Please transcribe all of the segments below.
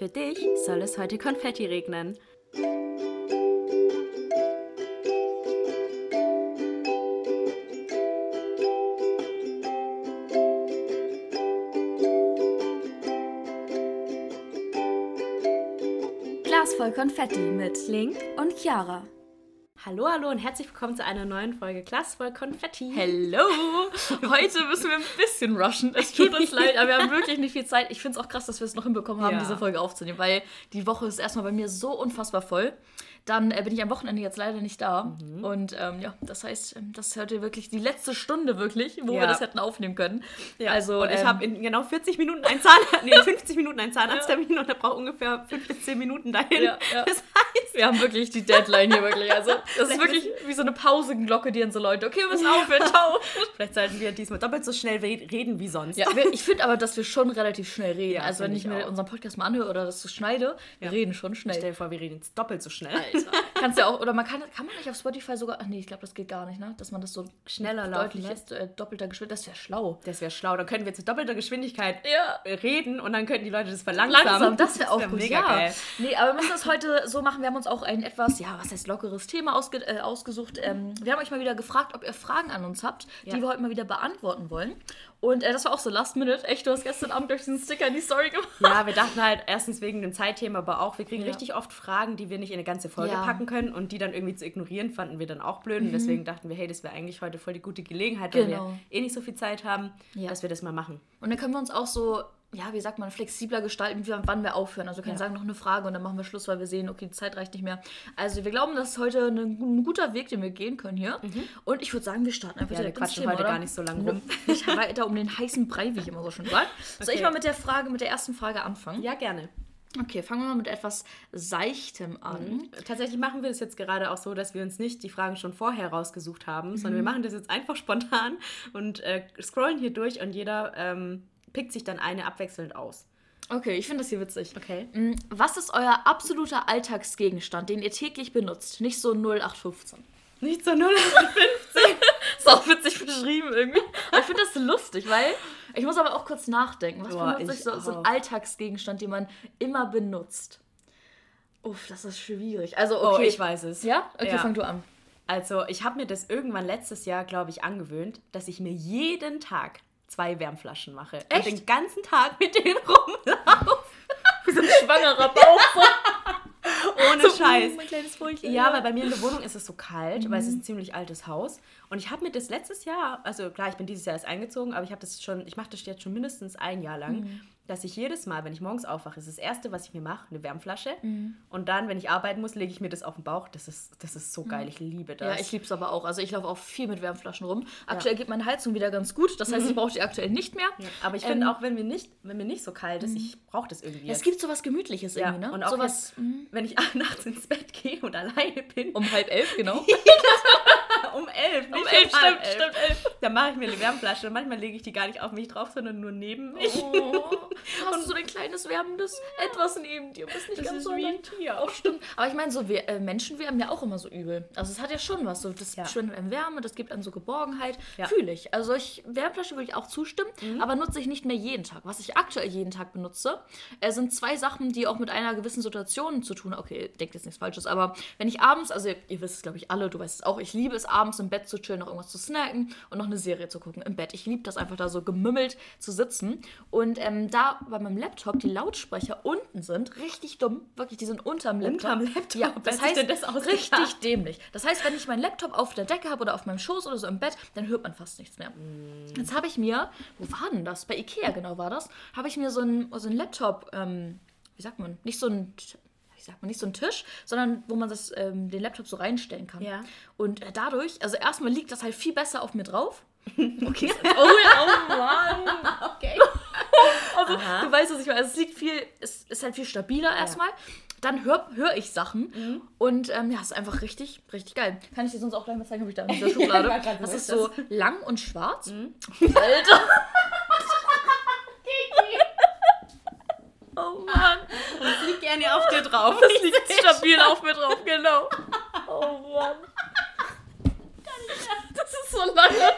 Für dich soll es heute Konfetti regnen. Glas voll Konfetti mit Link und Chiara. Hallo, hallo und herzlich willkommen zu einer neuen Folge Glas voll Konfetti. Hello! Heute müssen wir ein bisschen rushen. Es tut uns leid, aber wir haben wirklich nicht viel Zeit. Ich finde es auch krass, dass wir es noch hinbekommen haben, Ja. diese Folge aufzunehmen, weil die Woche ist erstmal bei mir so unfassbar voll. Dann äh, bin ich am Wochenende jetzt leider nicht da. Mhm. Und ähm, ja, das heißt, ähm, das heute wirklich die letzte Stunde wirklich, wo Ja. wir das hätten aufnehmen können. Ja, Also, und ich ähm, habe in genau 40 Minuten einen Zahn, nee, in 50 Minuten einen Zahnarzttermin und er braucht ungefähr 5 bis 10 Minuten dahin. Ja, ja. Das heißt, Wir haben wirklich die Deadline hier wirklich. Also, das ist wirklich wie so eine Pausenglocke, die dann so Leute, okay, wir müssen aufhören, ciao. vielleicht sollten wir diesmal doppelt so schnell re- reden wie sonst. Ja, ich finde aber, dass wir schon relativ schnell reden. Ja, also wenn ich mir auch. unseren Podcast mal anhöre oder das so schneide, wir Ja. reden schon schnell. Stell dir vor, wir reden jetzt doppelt so schnell. Kannst ja auch, oder man kann, kann man nicht auf Spotify sogar, ach nee, ich glaube, das geht gar nicht, ne? Dass man das so Schneller deutlich lässt. äh, doppelter Geschwindigkeit, das wäre schlau. Das wäre schlau. Dann könnten wir zu doppelter Geschwindigkeit Ja. reden und dann könnten die Leute das verlangsamen. Langsam, das wäre auch wär gut. mega ja. geil. Nee, aber wir müssen das heute so machen. Wir haben uns auch ein etwas, ja, was heißt lockeres Thema ausge äh, ausgesucht. Ähm, wir haben euch mal wieder gefragt, ob ihr Fragen an uns habt, Ja. die wir heute mal wieder beantworten wollen. Und äh, das war auch so last minute. Echt, du hast gestern Abend durch diesen Sticker in die Story gemacht. Ja, wir dachten halt erstens wegen dem Zeitthema, aber auch, wir kriegen Ja. richtig oft Fragen, die wir nicht in eine ganze Folge Ja. Mhm. packen können und die dann irgendwie zu ignorieren, fanden wir dann auch blöd. Und deswegen dachten wir, hey, das wäre eigentlich heute voll die gute Gelegenheit, weil Genau. wir eh nicht so viel Zeit haben, Ja. dass wir das mal machen. Und dann können wir uns auch so, ja, wie sagt man, flexibler gestalten, wie, wann wir aufhören. Also wir können Ja. sagen, noch eine Frage und dann machen wir Schluss, weil wir sehen, okay, die Zeit reicht nicht mehr. Also wir glauben, das ist heute ein, guter Weg, den wir gehen können hier. Und ich würde sagen, wir starten einfach Mhm. Ja, wir direkt ins quatschen Thema, heute oder? gar nicht so lang rum. Nicht weiter um den heißen Brei, wie ich immer so schön sage. Soll ich Okay. mal mit der Frage, mit der ersten Frage anfangen? Ja, gerne. Okay, fangen wir mal mit etwas Seichtem an. Tatsächlich machen wir das jetzt gerade auch so, dass wir uns nicht die Fragen schon vorher rausgesucht haben, sondern wir machen das jetzt einfach spontan und äh, scrollen hier durch und jeder ähm, pickt sich dann eine abwechselnd aus. Okay, ich finde das hier witzig. Okay. Mm, Was ist euer absoluter Alltagsgegenstand, den ihr täglich benutzt? Nicht so 0815. Nicht so null. Ist auch witzig beschrieben irgendwie. Aber ich finde das so lustig, weil ich muss aber auch kurz nachdenken. Was Boah, benutze ich so, so ein. Alltagsgegenstand, den man immer benutzt? Uff, das ist schwierig. Also, Oh, okay. ich weiß es. Ja? Okay, Ja. fang du an. Also, ich habe mir das irgendwann letztes Jahr, glaube ich, angewöhnt, dass ich mir jeden Tag zwei Wärmflaschen mache. Echt? Und den ganzen Tag mit denen rumlaufe. Wie so ein schwangerer Bauch. Ohne So, Scheiß. mm, Mein kleines Furchtchen. Ja, weil bei mir in der Wohnung ist es so kalt, weil es Mhm. ist ein ziemlich altes Haus. Und ich habe mir das letztes Jahr, also klar, ich bin dieses Jahr erst eingezogen, aber ich habe das schon, ich mache das jetzt schon mindestens ein Jahr lang, Mhm. Dass ich jedes Mal, wenn ich morgens aufwache, ist das erste, was ich mir mache, eine Wärmflasche. Mhm. Und dann, wenn ich arbeiten muss, lege ich mir das auf den Bauch. Das ist, das ist so geil, ich liebe das. Mhm. Ja, ich liebe es aber auch. Also ich laufe auch viel mit Wärmflaschen rum. Aktuell geht meine Heizung wieder ganz gut. Das heißt, ich brauche die aktuell nicht mehr. aber ich Ähm, finde auch, wenn mir nicht, wenn mir nicht so kalt ist, ich brauche das irgendwie. Ja, es gibt sowas Gemütliches ja, irgendwie, ne? und auch sowas jetzt, wenn ich nachts ins Bett gehe und alleine bin, um halb elf, genau. um elf, Um elf, stimmt, stimmt, elf. Dann mache ich mir eine Wärmflasche und manchmal lege ich die gar nicht auf mich drauf, sondern nur neben mich. Oh, hast du so ein kleines wärmendes Etwas neben dir? Bist nicht Das ganz so wie ein Tier. Auch stimmt. Aber ich meine, so wir, äh, Menschen wärmen ja auch immer so übel. Also es hat ja schon was. So, das Ja. spendet einem Wärme, das gibt einem so Geborgenheit. Ja. Fühle ich. Also ich, Wärmflasche würde ich auch zustimmen, aber nutze ich nicht mehr jeden Tag. Was ich aktuell jeden Tag benutze, äh, sind zwei Sachen, die auch mit einer gewissen Situation zu tun haben. Okay, denkt jetzt nichts Falsches, aber wenn ich abends, also ihr, ihr wisst es glaube ich alle, du weißt es auch, ich liebe es abends im Bett zu chillen, noch irgendwas zu snacken und noch eine Serie zu gucken im Bett. Ich liebe das einfach da so gemümmelt zu sitzen. Und ähm, da bei meinem Laptop die Lautsprecher unten sind, richtig dumm, wirklich, die sind unterm Laptop. Unterm Laptop? Ja, das heißt, denn das richtig dämlich. Das heißt, wenn ich meinen Laptop auf der Decke habe oder auf meinem Schoß oder so im Bett, dann hört man fast nichts mehr. Jetzt habe ich mir, wo war denn das? Bei Ikea genau war das, habe ich mir so einen so einen Laptop, ähm, wie sagt man, nicht so ein wie sagt man, nicht so ein Tisch, sondern wo man das, ähm, den Laptop so reinstellen kann. Ja. Und äh, dadurch, also erstmal liegt das halt viel besser auf mir drauf. Okay. oh, ja, oh Mann. Okay. Also, Aha. du weißt, was ich meine. Also, es liegt viel, es ist halt viel stabiler erstmal. Dann höre hör ich Sachen und ähm, ja, es ist einfach richtig, richtig geil. Kann ich dir sonst auch gleich mal zeigen, habe ich da in dieser Schublade. grad so, das ist ist so lang und schwarz. Alter. oh Mann. Das liegt gerne auf dir drauf. Das liegt stabil auf mir drauf, genau. Oh Mann. Das ist so lange.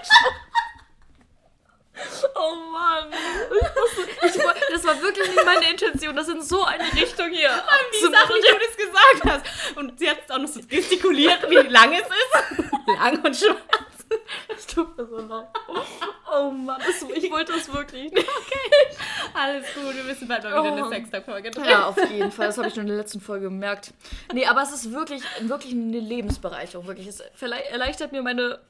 Oh Mann. Ich, ich, Das war wirklich nicht meine Intention. Das in so eine Richtung hier. Wie Sachen, wie du das gesagt hast. Und sie hat es auch noch so gestikuliert, wie lang es ist. lang und schwarz. Es tut mir so leid. Oh Mann, das, ich wollte das wirklich nicht. Alles gut, wir müssen bald mal wieder eine Oh. Sextag-Folge drehen. Ja, auf jeden Fall. Das habe ich schon in der letzten Folge gemerkt. Nee, aber es ist wirklich, wirklich eine Lebensbereicherung. Wirklich. Es erleichtert mir meine.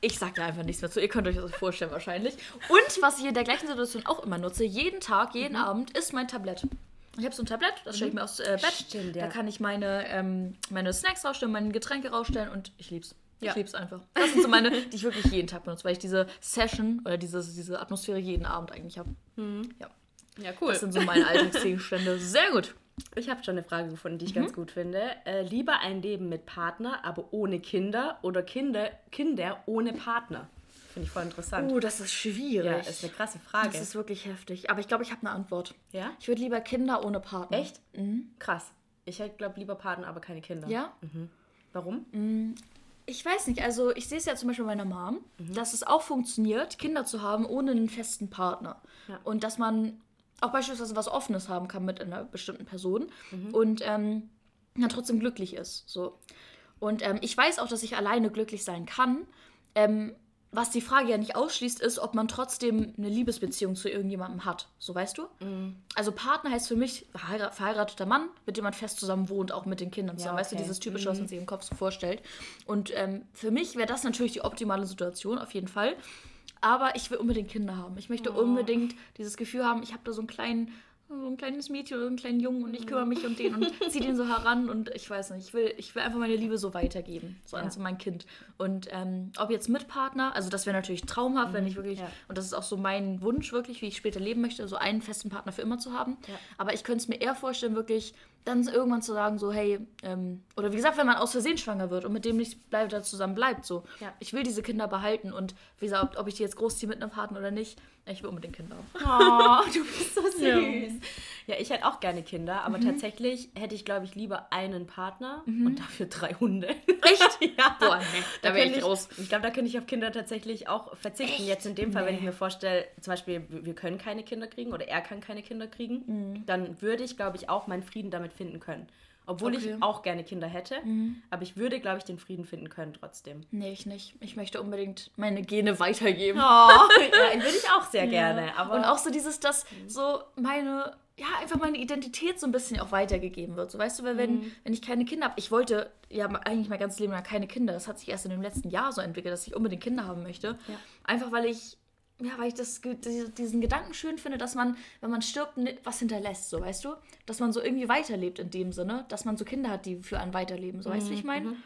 Ich sag da einfach nichts mehr zu. Ihr könnt euch das vorstellen wahrscheinlich. Und was ich in der gleichen Situation auch immer nutze, jeden Tag, jeden Abend, ist mein Tablett. Ich habe so ein Tablett, das stelle ich mir aufs äh, Bett. Stimmt, Da ja. kann ich meine, ähm, meine Snacks rausstellen, meine Getränke rausstellen und ich lieb's. Ich Ja. lieb's einfach. Das sind so meine, die ich wirklich jeden Tag benutze, weil ich diese Session oder diese, diese Atmosphäre jeden Abend eigentlich habe. Ja. Ja, cool. Das sind so meine Alltagsgegenstände. Sehr gut. Ich habe schon eine Frage gefunden, die ich Mhm. ganz gut finde. Äh, lieber ein Leben mit Partner, aber ohne Kinder oder Kinder, Kinder ohne Partner? Finde ich voll interessant. Oh, das ist schwierig. ja, ist eine krasse Frage. das ist wirklich heftig. Aber ich glaube, ich habe eine Antwort. ja? Ich würde lieber Kinder ohne Partner. Echt? Krass. Ich glaube lieber Partner, aber keine Kinder. Ja? Warum? Ich weiß nicht. Also, ich sehe es ja zum Beispiel bei meiner Mom, Mhm. dass es auch funktioniert, Kinder zu haben ohne einen festen Partner. Ja. Und dass man auch beispielsweise was Offenes haben kann mit einer bestimmten Person Mhm. und ähm, dann trotzdem glücklich ist. So. Und ähm, ich weiß auch, dass ich alleine glücklich sein kann. Ähm, was die Frage ja nicht ausschließt, ist, ob man trotzdem eine Liebesbeziehung zu irgendjemandem hat. So weißt du? Mhm. Also Partner heißt für mich verheira- verheirateter Mann, mit dem man fest zusammen wohnt, auch mit den Kindern zusammen. Weißt du, okay. dieses typische, was man sich im Kopf so vorstellt. Und ähm, für mich wäre das natürlich die optimale Situation, auf jeden Fall. Aber ich will unbedingt Kinder haben. Ich möchte unbedingt dieses Gefühl haben, ich habe da so einen kleinen, so ein kleines Mädchen oder einen kleinen Jungen und ich kümmere mich um den und ziehe den so heran und ich weiß nicht, ich will, ich will einfach meine Liebe so weitergeben, so an Ja. so mein Kind. Und ähm, ob jetzt mit Partner, also das wäre natürlich traumhaft, wenn ich wirklich, ja. und das ist auch so mein Wunsch wirklich, wie ich später leben möchte, so einen festen Partner für immer zu haben. Ja. Aber ich könnte es mir eher vorstellen, wirklich dann irgendwann zu sagen, so, hey, ähm, oder wie gesagt, wenn man aus Versehen schwanger wird und mit dem nicht bleibt, da zusammen bleibt, so, ich will diese Kinder behalten und wie gesagt, ob, ob ich die jetzt großziehe mit einem Partner oder nicht, ich will unbedingt Kinder. Oh, du bist so süß. Ja. Ja, ich hätte auch gerne Kinder, aber tatsächlich hätte ich, glaube ich, lieber einen Partner und dafür drei Hunde. Echt? ja. Boah, nee, da wäre ich raus. Ich glaube, da könnte ich auf Kinder tatsächlich auch verzichten. Jetzt in dem Fall, wenn ich Nee. mir vorstelle, zum Beispiel, wir wir können keine Kinder kriegen oder er kann keine Kinder kriegen, Mhm. dann würde ich, glaube ich, auch meinen Frieden damit finden können. Obwohl Okay. Mhm. ich auch gerne Kinder hätte, aber ich würde, glaube ich, den Frieden finden können trotzdem. Nee, ich nicht. Ich möchte unbedingt meine Gene weitergeben. Oh, ja, würde ich auch sehr gerne. Ja. Aber und auch so dieses, dass so meine, ja, einfach meine Identität so ein bisschen auch weitergegeben wird. So weißt du, weil wenn, Mhm. wenn ich keine Kinder habe, ich wollte ja eigentlich mein ganzes Leben lang keine Kinder. Das hat sich erst in dem letzten Jahr so entwickelt, dass ich unbedingt Kinder haben möchte. Ja. Einfach weil ich, ja, weil ich das, diesen Gedanken schön finde, dass man, wenn man stirbt, was hinterlässt, so weißt du? Dass man so irgendwie weiterlebt in dem Sinne, dass man so Kinder hat, die für einen weiterleben, so weißt du, ich meine?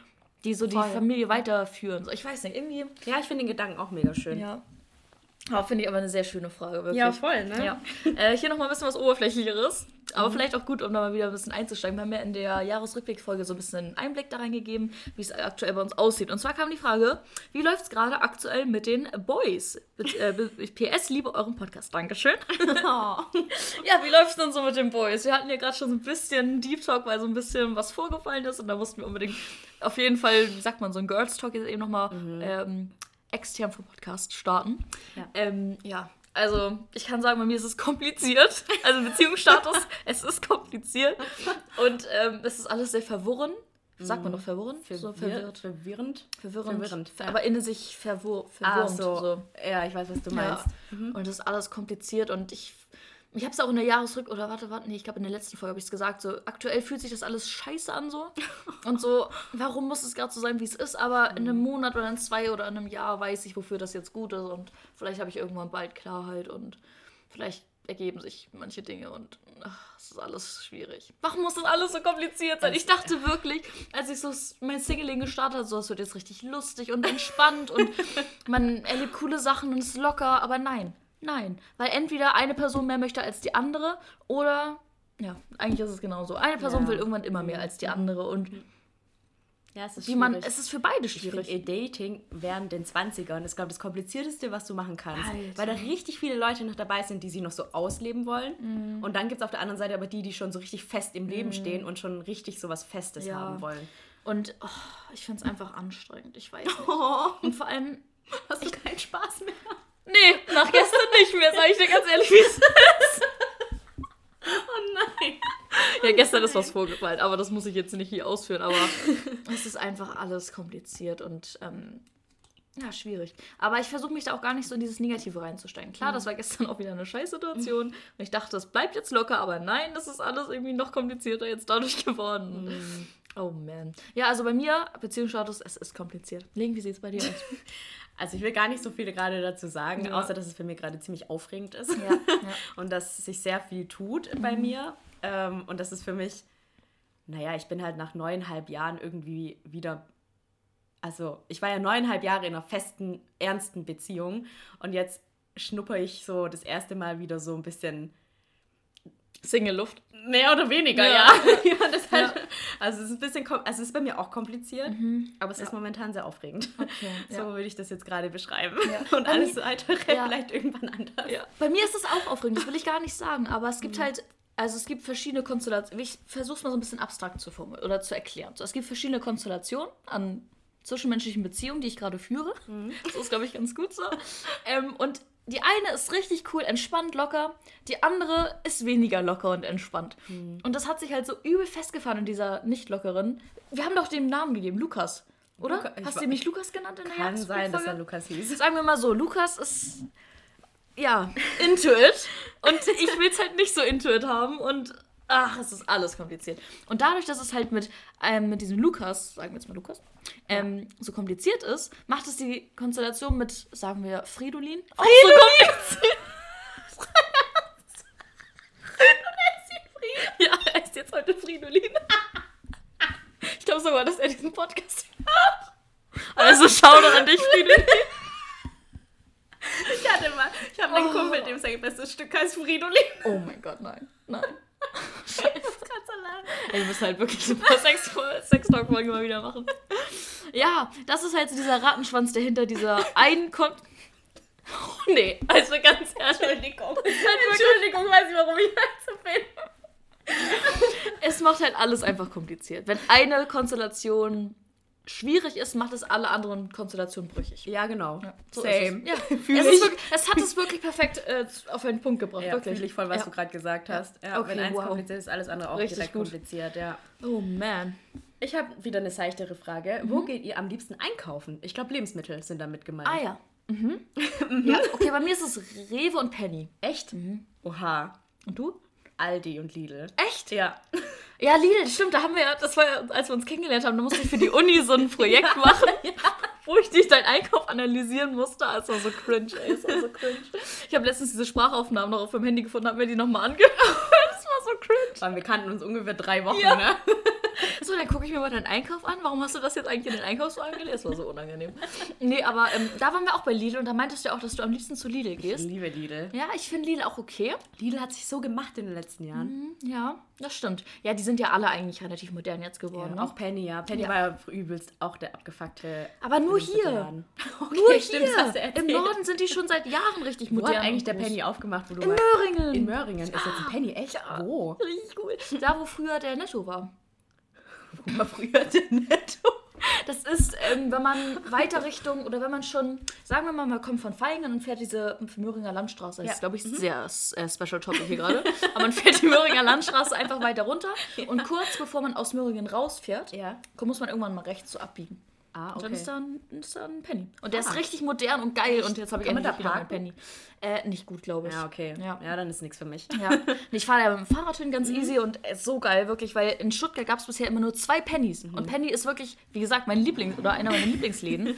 Die so die Mhm, Voll. Familie weiterführen. So, ich weiß nicht, irgendwie. ja, ich finde den Gedanken auch mega schön. Ja. Aber finde ich aber eine sehr schöne Frage, wirklich. Ja, voll, ne? Ja. Äh, hier nochmal ein bisschen was Oberflächlicheres. Aber vielleicht auch gut, um da mal wieder ein bisschen einzusteigen. Wir haben ja in der Jahresrückblickfolge so ein bisschen einen Einblick da reingegeben, wie es aktuell bei uns aussieht. Und zwar kam die Frage, wie läuft es gerade aktuell mit den Boys? Mit, äh, PS, liebe euren Podcast. Dankeschön. Oh. Ja, wie läuft es denn so mit den Boys? Wir hatten ja gerade schon so ein bisschen Deep Talk, weil so ein bisschen was vorgefallen ist. Und da mussten wir unbedingt auf jeden Fall, wie sagt man, so ein Girls Talk jetzt eben nochmal ähm, extern vom Podcast starten. Ja. Ähm, ja, also ich kann sagen, bei mir ist es kompliziert. Also Beziehungsstatus, es ist kompliziert. Und ähm, es ist alles sehr verworren. Sagt man doch verworren? So Verwirrt, verwirrend. Verwirrend. Verwirrend. Aber in sich verwur Ah, verwurmt. so. so. Ja, ich weiß, was du meinst. Ja. Und das ist alles kompliziert und ich. Ich habe es auch in der Jahresrück oder warte, warte, nee, ich glaube in der letzten Folge habe ich es gesagt, so aktuell fühlt sich das alles scheiße an so. Und so, warum muss es gerade so sein, wie es ist, aber in einem Monat oder in zwei oder in einem Jahr weiß ich, wofür das jetzt gut ist. Und vielleicht habe ich irgendwann bald Klarheit und vielleicht ergeben sich manche Dinge und ach, es ist alles schwierig. Warum muss das alles so kompliziert sein? Ich dachte wirklich, als ich so mein Singling gestartet habe, so, es wird jetzt richtig lustig und entspannt und man erlebt coole Sachen und ist locker, aber nein, nein. Weil entweder eine Person mehr möchte als die andere oder, ja, eigentlich ist es genauso. Eine Person Ja. will irgendwann immer mehr als die andere und Ja, es ist wie man, schwierig. es ist für beide Ich finde, schwierig. Dating während den 20ern ist, glaube ich, das komplizierteste, was du machen kannst. Alter. Weil da richtig viele Leute noch dabei sind, die sie noch so ausleben wollen. Mhm. Und dann gibt es auf der anderen Seite aber die, die schon so richtig fest im Leben stehen und schon richtig so was Festes Ja. haben wollen. Und oh, ich finde es einfach anstrengend, ich weiß nicht. Oh, Und vor allem, hast du keinen Spaß mehr? Nee, nach gestern nicht mehr, sage ich dir ganz ehrlich, wie es ist. ja, gestern ist was vorgefallen, aber das muss ich jetzt nicht hier ausführen. Aber es ist einfach alles kompliziert und ähm, ja, schwierig. Aber ich versuche mich da auch gar nicht so in dieses Negative reinzusteigen. Klar, das war gestern auch wieder eine Scheißsituation. Und ich dachte, es bleibt jetzt locker, aber nein, das ist alles irgendwie noch komplizierter jetzt dadurch geworden. Oh man. Ja, also bei mir, Beziehungsstatus, es ist kompliziert. Link, wie sieht es bei dir aus? Also ich will gar nicht so viel gerade dazu sagen, Ja. außer dass es für mich gerade ziemlich aufregend ist. Ja, ja. Und dass sich sehr viel tut bei mir. Ähm, und das ist für mich, naja, ich bin halt nach neuneinhalb Jahren irgendwie wieder. Also, ich war ja neuneinhalb Jahre in einer festen, ernsten Beziehung und jetzt schnupper ich so das erste Mal wieder so ein bisschen Single-Luft. mehr oder weniger, Ja. ja. ja halt, Also, es ist ein bisschen, also es ist bei mir auch kompliziert, aber es ist momentan sehr aufregend. Okay, So würde ich das jetzt gerade beschreiben. Ja. Und Bei alles mir- weitere Ja. vielleicht irgendwann anders. Ja. Bei mir ist es auch aufregend, das will ich gar nicht sagen, aber es Mhm. gibt halt, also es gibt verschiedene Konstellationen. Ich versuche es mal so ein bisschen abstrakt zu formulieren oder zu erklären. So, es gibt verschiedene Konstellationen an zwischenmenschlichen Beziehungen, die ich gerade führe. Mhm. Das ist, glaube ich, ganz gut so. ähm, und die eine ist richtig cool, entspannt, locker. Die andere ist weniger locker und entspannt. Mhm. Und das hat sich halt so übel festgefahren in dieser nicht lockeren. Wir haben doch dem Namen gegeben, Lukas. Oder? Luca- Hast du ihn nicht Lukas genannt in der Kann sein, dass er Lukas hieß. Sagen wir mal so, Lukas ist ja into it und ich will es halt nicht so into it haben und ach, es ist alles kompliziert. Und dadurch, dass es halt mit, ähm, mit diesem Lukas, sagen wir jetzt mal Lukas, ähm, so kompliziert ist, macht es die Konstellation mit, sagen wir, Fridolin auch so kompliziert. ja, er ist jetzt heute Fridolin. Ich glaube sogar, dass er diesen Podcast hört. Also schau doch an dich, Fridolin. Ich hatte mal, ich habe einen Kumpel, dem sein bestes Stück heißt Fridolin. Oh mein Gott, nein. Nein. Allein. Ey, wir müssen halt wirklich ein paar Sex- Sex-Talk-Folgen mal wieder machen. Ja, das ist halt so dieser Rattenschwanz, der hinter dieser einen kommt. Oh, nee, also ganz ehrlich. Entschuldigung. Entschuldigung, weiß ich, warum ich halt so bin. Es macht halt alles einfach kompliziert. Wenn eine Konstellation schwierig ist, macht es alle anderen Konstellationen brüchig. Ja, genau. So Same. Ist es. Ja. Es, ist wirklich, es hat es wirklich perfekt äh, auf einen Punkt gebracht. Ja, wirklich. fühle ich voll, was ja. du gerade gesagt hast. Ja, Okay, wenn eins wow. kompliziert ist, alles andere auch Richtig direkt gut. kompliziert, ja. Oh man. Ich habe wieder eine seichtere Frage. Wo geht ihr am liebsten einkaufen? Ich glaube, Lebensmittel sind damit gemeint. Ah ja. Mhm. ja. Okay, bei mir ist es Rewe und Penny. Echt? Oha. Und du? Aldi und Lidl. Echt? Ja. Ja, Lidl, stimmt, da haben wir ja, das war ja, als wir uns kennengelernt haben, da musste ich für die Uni so ein Projekt machen, wo ich dich deinen Einkauf analysieren musste. Das war so cringe, ey, das war so cringe. Ich habe letztens diese Sprachaufnahmen noch auf dem Handy gefunden, habe mir die nochmal angehört. Das war so cringe. Weil wir kannten uns ungefähr drei Wochen, Ja. ne? So, dann gucke ich mir mal deinen Einkauf an. Warum hast du das jetzt eigentlich in den Einkaufswagen gelegt? Das war so unangenehm. Nee, aber ähm, da waren wir auch bei Lidl und da meintest du ja auch, dass du am liebsten zu Lidl Ich gehst. liebe Lidl. Ja, ich finde Lidl auch okay. Lidl hat sich so gemacht in den letzten Jahren. Ja, das stimmt. Ja, die sind ja alle eigentlich relativ modern jetzt geworden. Ja, ne? auch Penny, ja. Penny Ja. war ja übelst auch der abgefuckte. Aber nur hier. Lebensmittelladen. Okay, Nur stimmt, hier. Im. Norden sind die schon seit Jahren richtig Wo modern. hat eigentlich der. Penny aufgemacht, wo du In warst? Möhringen. In Möhringen ist jetzt ein Penny, echt? Wo? Richtig cool. Da, wo früher der Netto war. Wo war früher der Netto? Das ist, ähm, wenn man weiter Richtung, oder wenn man schon, sagen wir mal, man kommt von Feingen und fährt diese Möhringer Landstraße. Das Ja. ist, glaube ich, sehr äh, Special Topic hier gerade. Aber man fährt die Möhringer Landstraße einfach weiter runter. Und kurz bevor man aus Möhringen rausfährt, Ja. muss man irgendwann mal rechts so abbiegen. Ah, Und dann okay. ist da ein, ist da ein Penny. Und der Ah. ist richtig modern und geil. Und jetzt habe ich endlich da wieder meinen? Penny. Äh, nicht gut, glaube ich. Ja, okay. Ja. Ja, dann ist nichts für mich. Ja, ich fahre da mit dem Fahrrad hin, Mhm. ganz easy und ist so geil, wirklich, weil in Stuttgart gab es bisher immer nur zwei Pennies. Mhm. Und Penny ist wirklich, wie gesagt, mein Lieblings- oder einer meiner Lieblingsläden.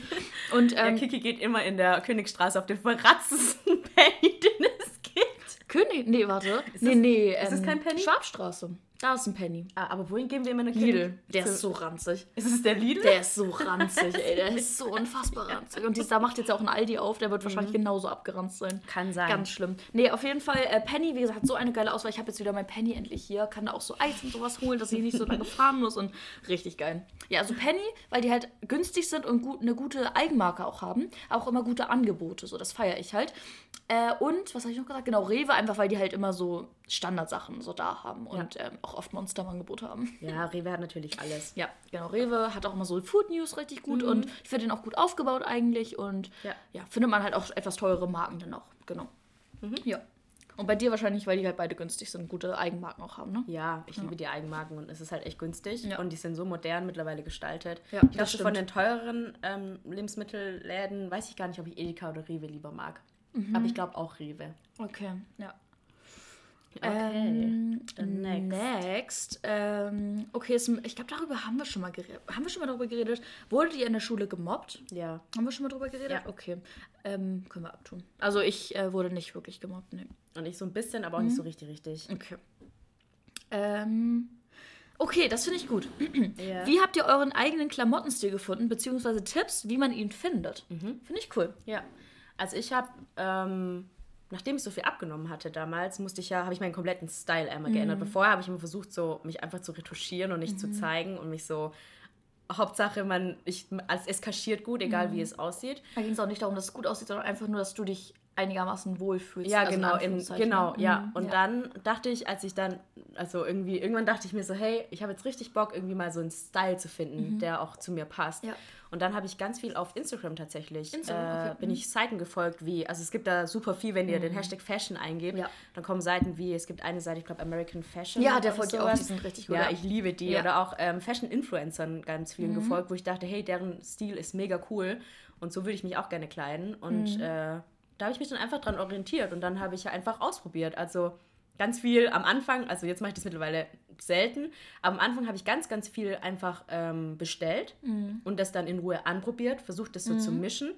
Und Der ähm, Kiki geht immer in der Königstraße auf den verratzesten Penny, den es gibt. König, nee, warte. nee, das- nee. ist das ähm, kein Penny? Schwabstraße. Da ist ein Penny. Ah, aber wohin gehen wir immer eine Lidl. König- Der ist so ranzig. Ist es der Lidl? Der ist so ranzig, ey. Der ist so unfassbar ranzig. Und da macht jetzt auch ein Aldi auf, der wird wahrscheinlich genauso abgeranzt sein. Mhm. Kann sein. Ganz schlimm. Nee, auf jeden Fall, äh, Penny, wie gesagt, hat so eine geile Auswahl. Ich habe jetzt wieder mein Penny endlich hier. Kann da auch so Eis und sowas holen, dass ich nicht so lange fahren muss. Und richtig geil. Ja, also Penny, weil die halt günstig sind und gut, eine gute Eigenmarke auch haben. Auch immer gute Angebote. So, das feiere ich halt. Äh, und, was habe ich noch gesagt? Genau, Rewe, einfach weil die halt immer so Standardsachen so da haben. Und ähm, auch oft Monster im Angebot haben. Ja, Rewe hat natürlich alles. Ja, genau. Rewe hat auch immer so Food News richtig gut und ich finde den auch gut aufgebaut eigentlich und Ja. ja, findet man halt auch etwas teure Marken dann auch. Genau. Ja. Und bei dir wahrscheinlich, weil die halt beide günstig sind, gute Eigenmarken auch haben, ne? Ja, ich liebe die Eigenmarken und es ist halt echt günstig. Ja. Und die sind so modern mittlerweile gestaltet. Ja, ich glaube, von den teureren ähm, Lebensmittelläden weiß ich gar nicht, ob ich Edeka oder Rewe lieber mag. Mhm. Aber ich glaube auch Rewe. Okay, ja. Okay, Ähm, next. next. Ähm, okay, es- ich glaube, darüber haben wir schon mal geredet. Haben wir schon mal darüber geredet? Wurdet ihr in der Schule gemobbt? Ja. Haben wir schon mal darüber geredet? Ja. Okay. Ähm, können wir abtun. Also ich äh, wurde nicht wirklich gemobbt, nee. Und ich so ein bisschen, aber auch Mhm. nicht so richtig richtig. Okay. Ähm, okay, das finde ich gut. Ja. Wie habt ihr euren eigenen Klamottenstil gefunden, beziehungsweise Tipps, wie man ihn findet? Mhm. Finde ich cool. Ja. Also ich habe, ähm, nachdem ich so viel abgenommen hatte damals, musste ich ja, habe ich meinen kompletten Style einmal geändert. Vorher habe ich immer versucht, so mich einfach zu retuschieren und nicht zu zeigen und mich so. Hauptsache, man, ich, als es kaschiert gut, egal wie es aussieht. Da ging es auch nicht darum, dass es gut aussieht, sondern einfach nur, dass du dich einigermaßen wohlfühlst. Ja, also genau, in, genau, ne? ja. Mhm, Und ja. dann dachte ich, als ich dann, also irgendwie, irgendwann dachte ich mir so, hey, ich habe jetzt richtig Bock, irgendwie mal so einen Style zu finden, der auch zu mir passt. Mhm. Ja. Und dann habe ich ganz viel auf Instagram tatsächlich. Instagram, äh, okay, Mhm. Bin ich Seiten gefolgt, wie, also es gibt da super viel, wenn ihr den Hashtag Fashion eingebt, Ja. dann kommen Seiten wie, es gibt eine Seite, ich glaube American Fashion. Ja, der folgt ja auch, die sind richtig gut, Ja, ich liebe die. Ja. Oder auch ähm, Fashion-Influencern ganz vielen gefolgt, wo ich dachte, hey, deren Stil ist mega cool und so würde ich mich auch gerne kleiden. Und äh, da habe ich mich dann einfach dran orientiert und dann habe ich ja einfach ausprobiert. Also ganz viel am Anfang, also jetzt mache ich das mittlerweile selten, aber am Anfang habe ich ganz, ganz viel einfach ähm, bestellt und das dann in Ruhe anprobiert, versucht das so zu mischen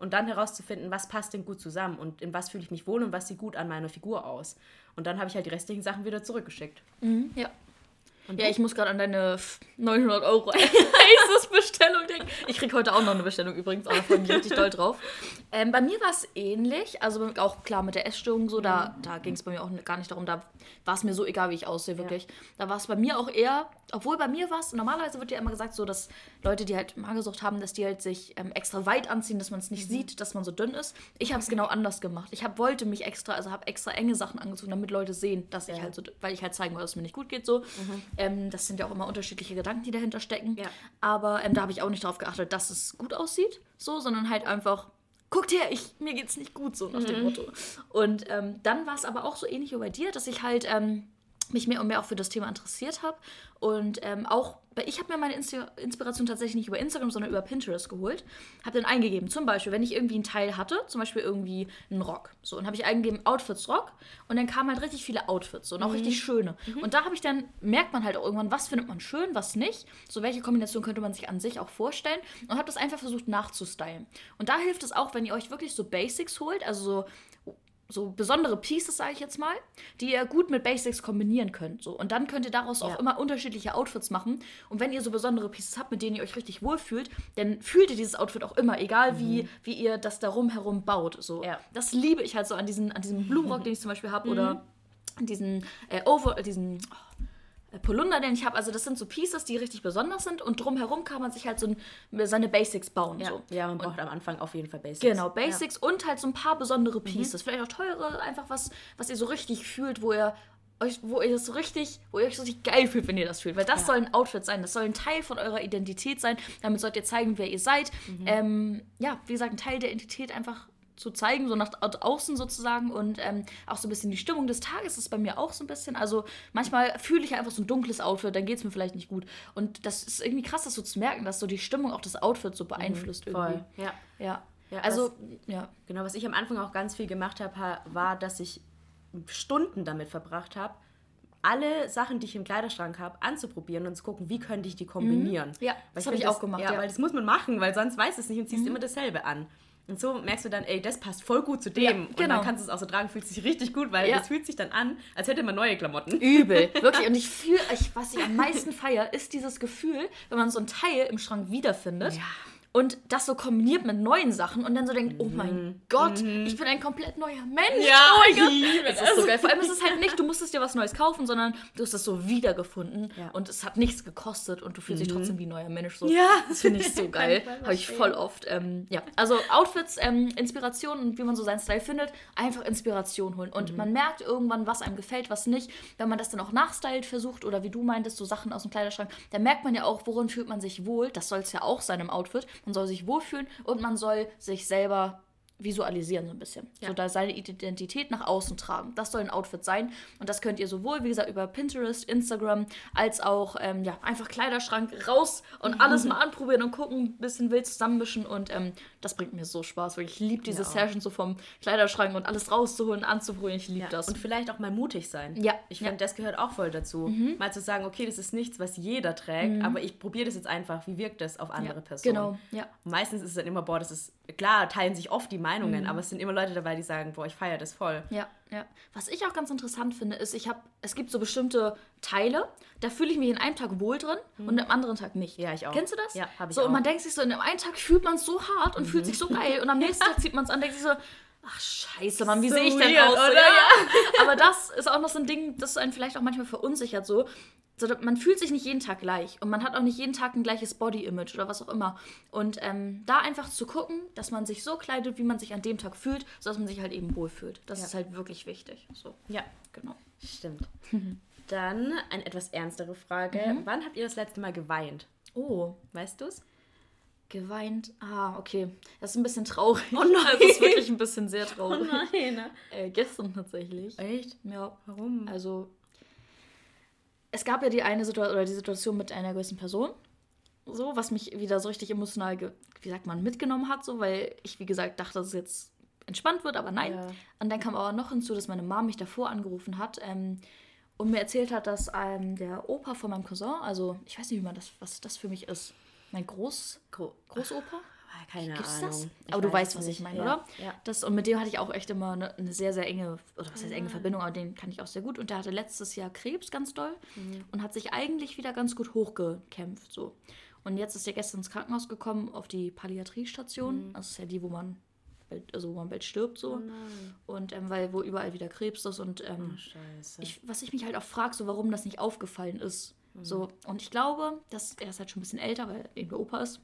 und dann herauszufinden, was passt denn gut zusammen und in was fühle ich mich wohl und was sieht gut an meiner Figur aus. Und dann habe ich halt die restlichen Sachen wieder zurückgeschickt. Mhm, ja. Und Ja, ich muss gerade an deine 900 Euro Aces-Bestellung denken. Ich kriege heute auch noch eine Bestellung übrigens, aber freue mich richtig doll drauf. Ähm, bei mir war es ähnlich, also auch klar mit der Essstörung so, da, da ging es bei mir auch gar nicht darum, da war es mir so egal, wie ich aussehe, wirklich. Da war es bei mir auch eher, obwohl bei mir war es, normalerweise wird ja immer gesagt so, dass Leute, die halt Magersucht haben, dass die halt sich ähm, extra weit anziehen, dass man es nicht sieht, dass man so dünn ist. Ich habe es genau anders gemacht. Ich hab, wollte mich extra, also habe extra enge Sachen angezogen, damit Leute sehen, dass ich Ja. halt so, weil ich halt zeigen wollte, dass es mir nicht gut geht so. Ähm, das sind ja auch immer unterschiedliche Gedanken, die dahinter stecken. Ja. Aber ähm, da habe ich auch nicht darauf geachtet, dass es gut aussieht, so, sondern halt einfach, guckt her, ich, mir geht's nicht gut, so nach dem Motto. Und ähm, dann war es aber auch so ähnlich wie bei dir, dass ich halt ähm, mich mehr und mehr auch für das Thema interessiert habe. Und ähm, auch, ich habe mir meine Inspiration tatsächlich nicht über Instagram, sondern über Pinterest geholt. Habe dann eingegeben, zum Beispiel, wenn ich irgendwie einen Teil hatte, zum Beispiel irgendwie einen Rock. So, und habe ich eingegeben, Outfits Rock. Und dann kamen halt richtig viele Outfits so, und auch richtig schöne. Und da habe ich dann, merkt man halt auch irgendwann, was findet man schön, was nicht. So, welche Kombination könnte man sich an sich auch vorstellen. Und habe das einfach versucht nachzustylen. Und da hilft es auch, wenn ihr euch wirklich so Basics holt, also so so besondere Pieces, sage ich jetzt mal, die ihr gut mit Basics kombinieren könnt. So. Und dann könnt ihr daraus Ja. auch immer unterschiedliche Outfits machen. Und wenn ihr so besondere Pieces habt, mit denen ihr euch richtig wohlfühlt, dann fühlt ihr dieses Outfit auch immer, egal wie, wie ihr das darum herum baut. So. Ja. Das liebe ich halt so an, diesen, an diesem Blumenrock, den ich zum Beispiel habe, oder an diesen äh, Over, diesen oh, Polunder, den ich habe. Also das sind so Pieces, die richtig besonders sind. Und drumherum kann man sich halt so ein, seine Basics bauen. Ja, So. ja man braucht am Anfang auf jeden Fall Basics. Genau, Basics und halt so ein paar besondere Pieces. Vielleicht auch teure, einfach was, was ihr so richtig fühlt, wo ihr euch, wo ihr das so richtig, wo ihr euch so richtig geil fühlt, wenn ihr das fühlt. Weil das Ja. soll ein Outfit sein, das soll ein Teil von eurer Identität sein. Damit sollt ihr zeigen, wer ihr seid. Ähm, ja, wie gesagt, ein Teil der Identität einfach zu zeigen, so nach au- außen sozusagen und ähm, auch so ein bisschen die Stimmung des Tages ist bei mir auch so ein bisschen. Also manchmal fühle ich einfach so ein dunkles Outfit, dann geht es mir vielleicht nicht gut. Und das ist irgendwie krass, das so zu merken, dass so die Stimmung auch das Outfit so beeinflusst irgendwie. Voll. Ja. Ja. Ja, also, ja. Genau, was ich am Anfang auch ganz viel gemacht habe, ha- war, dass ich Stunden damit verbracht habe, alle Sachen, die ich im Kleiderschrank habe, anzuprobieren und zu gucken, wie könnte ich die kombinieren. Ja, Weil das habe ich auch gemacht, Ja, ja. Mhm. weil das muss man machen, weil sonst weiß es nicht und ziehst immer dasselbe an. Und so merkst du dann, ey, das passt voll gut zu dem. Ja, Und genau. dann kannst du es auch so tragen, fühlt sich richtig gut, weil Ja. es fühlt sich dann an, als hätte man neue Klamotten. Übel, wirklich. Und ich fühle, ich, was ich am meisten feiere, ist dieses Gefühl, wenn man so ein Teil im Schrank wiederfindet. Ja. Und das so kombiniert mit neuen Sachen und dann so denkt, oh mein Gott, ich bin ein komplett neuer Mensch. Ja, oh mein Gott. liebe das ist so geil. Vor allem ist es halt nicht, du musstest dir was Neues kaufen, sondern du hast es so wiedergefunden Ja. und es hat nichts gekostet und du fühlst dich trotzdem wie ein neuer Mensch. So. Ja. Das finde ich so geil. Habe ich voll oft. Ähm, ja, also Outfits, ähm, Inspiration und wie man so seinen Style findet, einfach Inspiration holen. Und man merkt irgendwann, was einem gefällt, was nicht. Wenn man das dann auch nachstylt versucht oder wie du meintest, so Sachen aus dem Kleiderschrank, dann merkt man ja auch, worin fühlt man sich wohl. Das soll es ja auch sein im Outfit. Man soll sich wohlfühlen und man soll sich selber visualisieren so ein bisschen. Ja. So da seine Identität nach außen tragen. Das soll ein Outfit sein. Und das könnt ihr sowohl, wie gesagt, über Pinterest, Instagram, als auch ähm, ja, einfach Kleiderschrank raus und alles mal anprobieren und gucken, ein bisschen wild zusammenmischen. Und ähm, das bringt mir so Spaß. Wirklich, ich liebe diese Ja. Session so vom Kleiderschrank und alles rauszuholen, anzuprobieren. Ich liebe Ja, das. Und vielleicht auch mal mutig sein. Ja, Ich. Mhm. finde, das gehört auch voll dazu. Mal zu sagen, okay, das ist nichts, was jeder trägt, aber ich probiere das jetzt einfach. Wie wirkt das auf andere Personen? Genau, ja. Meistens ist es dann immer, boah, das ist, klar, teilen sich oft die Mhm. Meinungen, aber es sind immer Leute dabei, die sagen, boah, ich feiere das voll. Ja, ja. Was ich auch ganz interessant finde, ist, ich habe, es gibt so bestimmte Teile, da fühle ich mich in einem Tag wohl drin und am anderen Tag nicht. Ja, ich auch. Kennst du das? Ja, hab ich so, auch. Und man denkt sich so, in dem einen Tag fühlt man es so hart und fühlt sich so geil und am nächsten Tag zieht man es an und denkt sich so, ach scheiße, Mann, wie So sehe ich denn weird, aus? Oder? ja. Aber das ist auch noch so ein Ding, das einen vielleicht auch manchmal verunsichert so. So, man fühlt sich nicht jeden Tag gleich und man hat auch nicht jeden Tag ein gleiches Body-Image oder was auch immer. Und ähm, da einfach zu gucken, dass man sich so kleidet, wie man sich an dem Tag fühlt, sodass man sich halt eben wohlfühlt. Das Ja. ist halt wirklich wichtig. So, Ja, genau. stimmt. Dann eine etwas ernstere Frage. Mhm. Wann habt ihr das letzte Mal geweint? Oh, Weißt du es? Geweint. Ah, okay. Das ist ein bisschen traurig. Oh nein. Das ist wirklich ein bisschen sehr traurig. nein. Äh, gestern tatsächlich. Echt? Ja, Warum? also es gab ja die eine Situation oder die Situation mit einer gewissen Person, so was mich wieder so richtig emotional, wie sagt man, mitgenommen hat, so weil ich wie gesagt dachte, dass es jetzt entspannt wird, aber nein. Ja. Und dann kam aber noch hinzu, dass meine Mom mich davor angerufen hat ähm, und mir erzählt hat, dass ähm, der Opa von meinem Cousin, also ich weiß nicht, wie man das, was das für mich ist, mein Groß Gro Großopa. Ah, Keine Gibt's Ahnung. das? Ich Aber du weiß weißt, was ich meine, ja. oder? Ja. Das, und mit dem hatte ich auch echt immer eine, eine sehr, sehr enge, oder was heißt enge Verbindung, aber den kann ich auch sehr gut. Und der hatte letztes Jahr Krebs ganz doll Mhm. und hat sich eigentlich wieder ganz gut hochgekämpft. So. Und jetzt ist er gestern ins Krankenhaus gekommen, auf die Palliatriestation. Das ist ja die, wo man bald, also wo man bald stirbt. So. und ähm, weil wo überall wieder Krebs ist. Und ähm, Scheiße. ich, was ich mich halt auch frage, so warum das nicht aufgefallen ist. So, und ich glaube, dass er ist halt schon ein bisschen älter, weil er eben der Opa ist,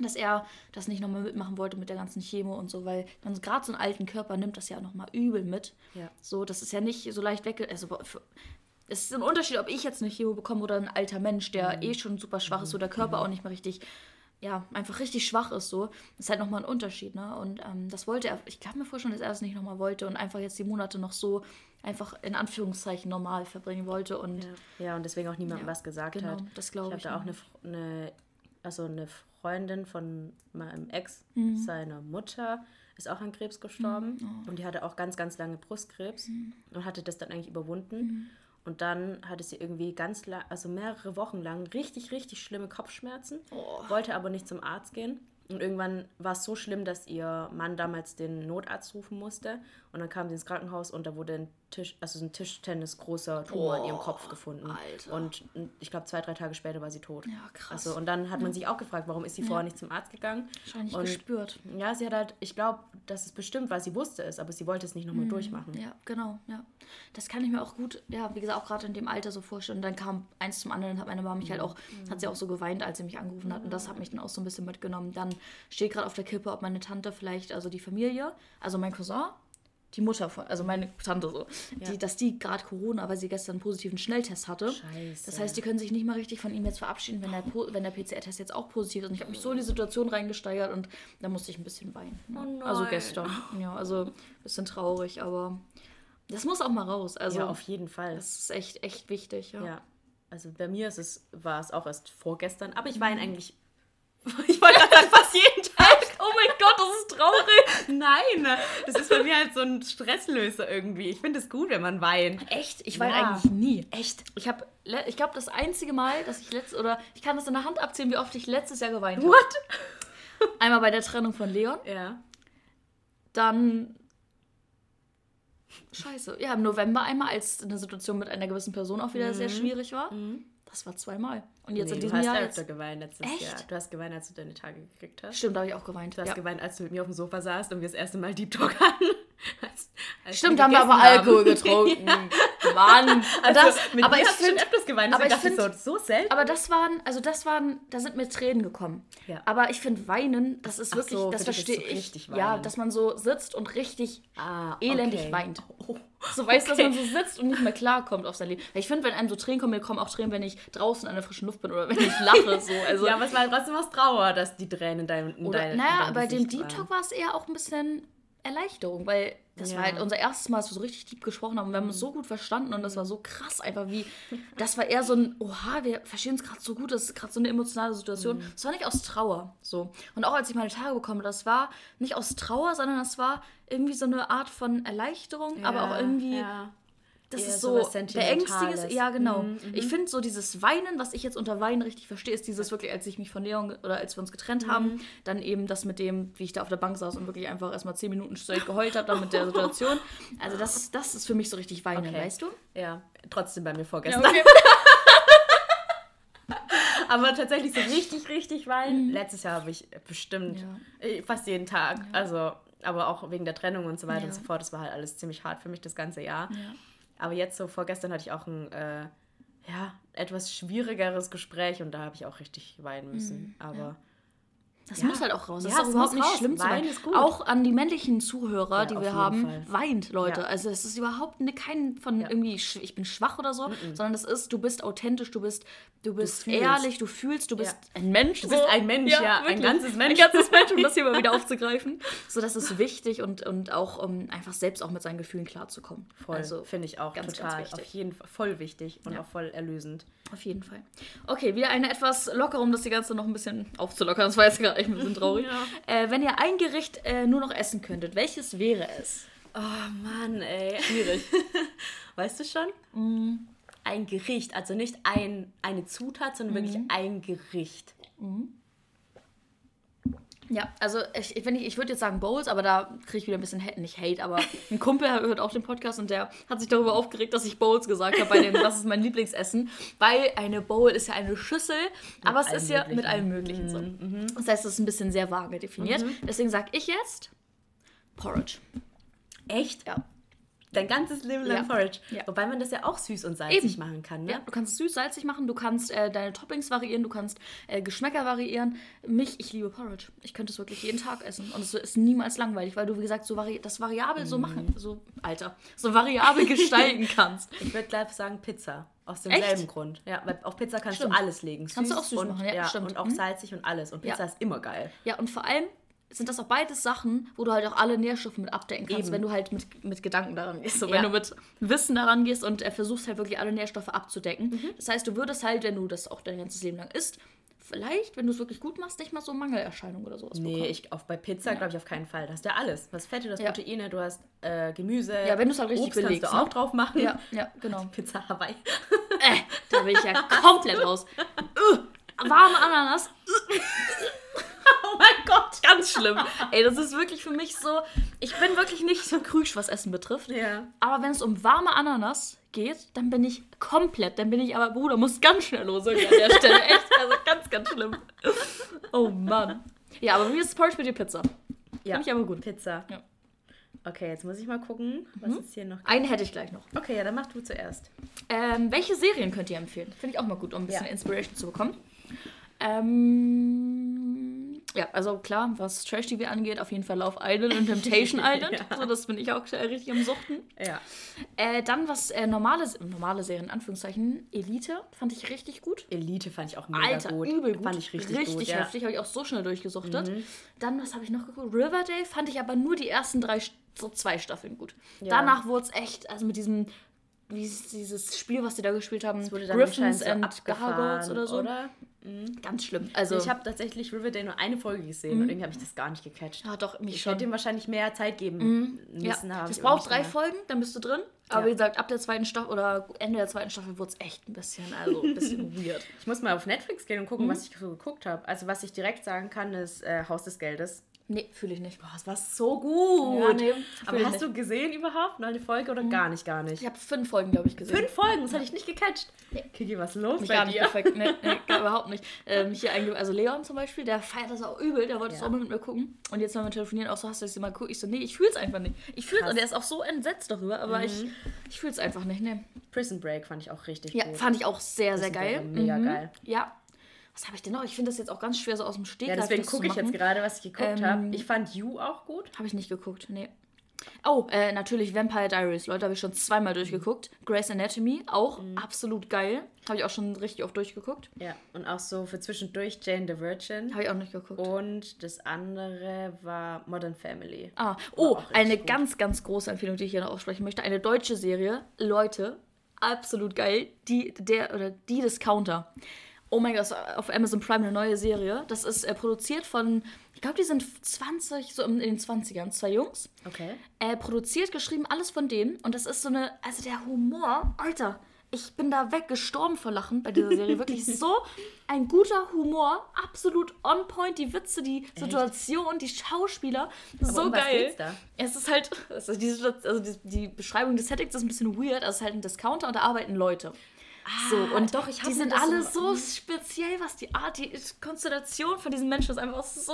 dass er das nicht nochmal mitmachen wollte mit der ganzen Chemo und so, weil man gerade so einen alten Körper nimmt das ja nochmal übel mit. Ja. So, das ist ja nicht so leicht weg. Also, für- es ist ein Unterschied, ob ich jetzt eine Chemo bekomme oder ein alter Mensch, der eh schon super schwach ist, so der Körper auch nicht mehr richtig, ja, einfach richtig schwach ist, so. Das ist halt nochmal ein Unterschied, ne? Und ähm, das wollte er, ich glaube mir schon, dass er das nicht nochmal wollte und einfach jetzt die Monate noch so einfach in Anführungszeichen normal verbringen wollte und Ja. ja, und deswegen auch niemandem was gesagt genau, hat. das glaube ich Ich hatte auch eine, eine, also eine Freundin von meinem Ex, Mhm. seiner Mutter, ist auch an Krebs gestorben. Oh. Und die hatte auch ganz, ganz lange Brustkrebs Mhm. und hatte das dann eigentlich überwunden. Und dann hatte sie irgendwie ganz lang, also mehrere Wochen lang richtig, richtig schlimme Kopfschmerzen, Oh. wollte aber nicht zum Arzt gehen. Und irgendwann war es so schlimm, dass ihr Mann damals den Notarzt rufen musste. Und dann kam sie ins Krankenhaus und da wurde ein Tisch, also ein Tischtennis großer Tumor in ihrem Oh, Kopf gefunden. Alter. Und ich glaube, zwei, drei Tage später war sie tot. Ja, krass. Also, und dann hat man sich auch gefragt, warum ist sie vorher nicht zum Arzt gegangen? Wahrscheinlich und gespürt. Ja, sie hat halt, ich glaube, das ist bestimmt, weil sie wusste es, aber sie wollte es nicht nochmal durchmachen. Ja, genau, ja. Das kann ich mir auch gut, ja, wie gesagt, auch gerade in dem Alter so vorstellen. Und dann kam eins zum anderen, hat meine Mama mich halt auch, hat sie auch so geweint, als sie mich angerufen hat. Und das hat mich dann auch so ein bisschen mitgenommen. Dann steht gerade auf der Kippe, ob meine Tante vielleicht, also die Familie, also mein Cousin, die Mutter von, also meine Tante so, die, dass die gerade Corona, weil sie gestern einen positiven Schnelltest hatte. Scheiße. Das heißt, die können sich nicht mal richtig von ihm jetzt verabschieden, wenn der, wenn der PCR-Test jetzt auch positiv ist. Und ich habe mich so in die Situation reingesteigert und da musste ich ein bisschen weinen. ne? Oh. Also gestern. Ja, also ein bisschen traurig, aber das muss auch mal raus. Also ja, auf jeden Fall. das ist echt, echt wichtig. Ja. Ja, also bei mir ist es, war es auch erst vorgestern, aber ich Mhm. weine eigentlich, ich sagen, fast jeden Gott, das ist traurig. Nein, das ist bei mir halt so ein Stresslöser irgendwie. Ich finde es gut, wenn man weint. Echt? Ich weine Ja. eigentlich nie. Echt? Ich habe, ich glaube, das einzige Mal, dass ich letzt oder ich kann das in der Hand abzählen, wie oft ich letztes Jahr geweint habe. What? Einmal bei der Trennung von Leon, Ja. dann Scheiße. Ja, im November einmal, als eine Situation mit einer gewissen Person auch wieder sehr schwierig war. Das war zweimal. Und jetzt nee, in du diesem hast Jahr. öfter Jetzt, geweint letztes Echt? Jahr. Du hast geweint, als du deine Tage gekriegt hast. stimmt, da habe ich auch geweint. Du hast Ja. geweint, als du mit mir auf dem Sofa saßt und wir das erste Mal Deep Talk hatten. Als, als Stimmt, da haben wir aber Alkohol getrunken. Mann. Und Also, das, aber ich finde, öfters geweint, aber ich ich so, so selten. aber das waren, also das waren, da sind mir Tränen gekommen. Ja. Aber ich finde Weinen, das ist Ach wirklich, so, das verstehe so ich. Ja, dass man so sitzt und richtig Ah, elendig okay. weint. Oh. So weißt du, Okay. dass man so sitzt und nicht mehr klarkommt auf sein Leben. Weil ich finde, wenn einem so Tränen kommen, mir kommen auch Tränen, wenn ich draußen an der frischen Luft bin oder wenn ich lache. So. Also, Ja, aber es war trotzdem was Trauer, dass die Tränen in deinem in oder, dein, in naja, deinem bei dem Deep. Talk war es eher auch ein bisschen Erleichterung, weil das Ja. war halt unser erstes Mal, dass wir so richtig deep gesprochen haben. Und wir haben uns so gut verstanden und das war so krass einfach wie, das war eher so ein, oha, wir verstehen uns gerade so gut, das ist gerade so eine emotionale Situation. Mhm. Es war nicht aus Trauer, so. Und auch als ich meine Tage bekomme, das war nicht aus Trauer, sondern das war irgendwie so eine Art von Erleichterung, aber auch irgendwie, Ja. Das ist so. Sentimentales. Ja, genau. Mhm, Ich finde so dieses Weinen, was ich jetzt unter Weinen richtig verstehe, ist dieses wirklich, als ich mich von Leon oder als wir uns getrennt Mhm. haben, dann eben das mit dem, wie ich da auf der Bank saß und wirklich einfach erstmal zehn Minuten straight geheult habe, dann mit der Situation. Also das, das ist für mich so richtig Weinen, Okay. weißt du? Ja, trotzdem bei mir vorgestern. okay. Aber tatsächlich so richtig, richtig weinen. Letztes Jahr habe ich bestimmt Mhm. Ja. äh, fast jeden Tag. Also, aber auch wegen der Trennung und so weiter Ja. und so fort. Das war halt alles ziemlich hart für mich das ganze Jahr. Ja. Aber jetzt so vorgestern hatte ich auch ein äh, ja, etwas schwierigeres Gespräch und da habe ich auch richtig weinen müssen. Aber Das Ja. muss halt auch raus. Das Ja, ist auch es überhaupt nicht raus. schlimm zu Weinen weinen. ist gut. Auch an die männlichen Zuhörer, Ja, die wir haben, Fall. weint, Leute. Also es ist überhaupt ne, kein von irgendwie, ich bin schwach oder so, sondern es ist, du bist authentisch, du bist, du bist fühlst. ehrlich, du fühlst, du bist ein Mensch. Du bist ein Mensch, ja, ein ganzes Mensch. Ein ganzes Mensch, um das hier mal wieder aufzugreifen. So, das ist wichtig und, und auch, um einfach selbst auch mit seinen Gefühlen klarzukommen. voll, Also, finde ich auch ganz, total. ganz auf jeden Fall voll wichtig und auch voll erlösend. Auf jeden Fall. Okay, wieder eine etwas locker, um das die ganze noch ein bisschen aufzulockern. Das war jetzt gerade echt ein bisschen traurig. Ja. äh, wenn ihr ein Gericht äh, nur noch essen könntet, welches wäre es? Oh Mann, ey. Schwierig. Weißt du schon? Ein Gericht, also nicht ein, eine Zutat, sondern wirklich ein Gericht. Ja, also ich, ich, ich, ich würde jetzt sagen Bowls, aber da kriege ich wieder ein bisschen Hate, nicht Hate, aber ein Kumpel hört auch den Podcast und der hat sich darüber aufgeregt, dass ich Bowls gesagt habe bei dem, das ist mein Lieblingsessen, weil eine Bowl ist ja eine Schüssel, aber es ist ja mit allem Möglichen so. Das heißt, es ist ein bisschen sehr vage definiert. Deswegen sage ich jetzt Porridge. Echt? Ja. Dein ganzes Leben lang Ja. Porridge. Ja. Wobei man das ja auch süß und salzig Eben. machen kann, ne? Ja, du kannst es süß, salzig machen, du kannst äh, deine Toppings variieren, du kannst äh, Geschmäcker variieren. Mich, ich liebe Porridge. Ich könnte es wirklich jeden Tag essen und es ist niemals langweilig, weil du, wie gesagt, so vari das variabel so machen, so, Alter, so variabel gestalten kannst. Ich würde gleich sagen Pizza. Aus demselben? Grund. Ja, weil auf Pizza kannst Stimmt. du alles legen. Kannst du auch süß und, machen, ja, stimmt. Und auch Mhm. salzig und alles. Und Pizza Ja. ist immer geil. Ja, und vor allem sind das auch beides Sachen, wo du halt auch alle Nährstoffe mit abdecken kannst, Eben. wenn du halt mit, mit Gedanken daran gehst. So, Ja. Wenn du mit Wissen daran gehst und äh, versuchst halt wirklich alle Nährstoffe abzudecken. Mhm. Das heißt, du würdest halt, wenn du das auch dein ganzes Leben lang isst, vielleicht, wenn du es wirklich gut machst, nicht mal so Mangelerscheinungen oder sowas Nee, bekommen. ich, auf, bei Pizza glaube ich auf keinen Fall. Da hast du ja alles. Du hast Fette, du hast Ja. Proteine, du hast äh, Gemüse. Ja, wenn du es halt richtig Obst kannst belegst, du auch ne? drauf machen. Ja, ja, genau. Pizza Hawaii. Äh, da bin ich ja komplett raus. Uh, warme Ananas. oh mein Gott. Ganz schlimm. Ey, das ist wirklich für mich so. Ich bin wirklich nicht so krüsch, was Essen betrifft. Ja. Aber wenn es um warme Ananas geht, dann bin ich komplett. Dann bin ich aber, Bruder, muss ganz schnell los irgendwie an der Stelle. Echt, also ganz, ganz schlimm. Oh Mann. Ja, aber wie ist Porridge mit dir Pizza? Ja. Finde ich aber gut. Pizza. Ja. Okay, jetzt muss ich mal gucken, was ist hier noch. Einen hätte ich gleich noch. Okay, ja, dann mach du zuerst. Ähm, welche Serien könnt ihr empfehlen? Finde ich auch mal gut, um ein bisschen Ja. Inspiration zu bekommen. Ähm, ja, also klar, was Trash-TV angeht, auf jeden Fall Love Island und Temptation Island. Ja. So, das bin ich auch richtig am Suchten. Ja. Äh, dann was äh, normale, normale Serien, in Anführungszeichen, Elite, fand ich richtig gut. Elite fand ich auch mega Alter, gut. übel gut. Fand ich richtig, richtig gut. Ja. heftig, habe ich auch so schnell durchgesuchtet. Dann, was habe ich noch geguckt? Riverdale fand ich aber nur die ersten drei, so zwei Staffeln gut. Ja. Danach wurde es echt, also mit diesem, wie ist dieses Spiel, was die da gespielt haben, Es wurde dann Griffins and so abgefahren, Gargoyles oder so. Oder? Ganz schlimm. Also, Ich habe tatsächlich Riverdale nur eine Folge gesehen und irgendwie habe ich das gar nicht gecatcht. ja doch, mich Ich schon. hätte ihm wahrscheinlich mehr Zeit geben Ja, müssen. habe das braucht auch drei gemacht. Folgen, dann bist du drin. Aber Ja. wie gesagt, ab der zweiten Staffel oder Ende der zweiten Staffel wurde es echt ein bisschen, also ein bisschen weird. Ich muss mal auf Netflix gehen und gucken, Mhm. was ich so geguckt habe. Also was ich direkt sagen kann, ist äh, Haus des Geldes. Nee, fühle ich nicht. Boah, es war so gut. Ja, nee, Aber hast nicht. du gesehen überhaupt mal eine Folge oder gar nicht, gar nicht? Ich habe fünf Folgen, glaube ich, gesehen. Fünf Folgen, das hatte ich nicht gecatcht. Nee. Kiki, was ist los Mich bei gar nicht dir? perfekt. Nee, nee, überhaupt nicht. Ähm, hier also Leon zum Beispiel, der feiert das auch übel, der wollte es Ja. auch mal mit mir gucken. Und jetzt, wenn wir telefonieren, auch so, hast du das mal gucken? Ich so, nee, ich fühl's einfach nicht. Ich fühl's Krass. und der ist auch so entsetzt darüber, aber ich, ich fühl's einfach nicht, ne. Prison Break fand ich auch richtig Ja, gut. fand ich auch sehr, sehr Prison geil. Break war mega Mhm. geil. Ja. Was habe ich denn noch? Ich finde das jetzt auch ganz schwer so aus dem Ja, Stegreif deswegen das zu gucke ich jetzt gerade, was ich geguckt Ähm, habe. Ich fand You auch gut. Habe ich nicht geguckt, nee. Oh, äh, natürlich Vampire Diaries. Leute, habe ich schon zweimal durchgeguckt. Grey's Anatomy, auch absolut geil. Habe ich auch schon richtig oft durchgeguckt. Ja, und auch so für zwischendurch Jane the Virgin. Habe ich auch nicht geguckt. Und das andere war Modern Family. Ah, oh, eine gut. ganz, ganz große Empfehlung, die ich hier noch aussprechen möchte. Eine deutsche Serie. Leute, absolut geil. Die, der, oder die Discounter. Oh mein Gott, auf Amazon Prime eine neue Serie. Das ist äh, produziert von, ich glaube, die sind 20, so in den 20ern, zwei Jungs. Okay. Äh, produziert, geschrieben, alles von denen. Und das ist so eine, also der Humor, Alter, ich bin da weggestorben vor Lachen bei dieser Serie. Wirklich so ein guter Humor, absolut on point. Die Witze, die Situation, die Schauspieler, so um was geil. Es ist halt, also die, also die, die Beschreibung des Settings ist ein bisschen weird. Also es ist halt ein Discounter und da arbeiten Leute. So, und Ah, doch, ich die sind alle so- so speziell, was die Art, die Konstellation von diesen Menschen ist einfach so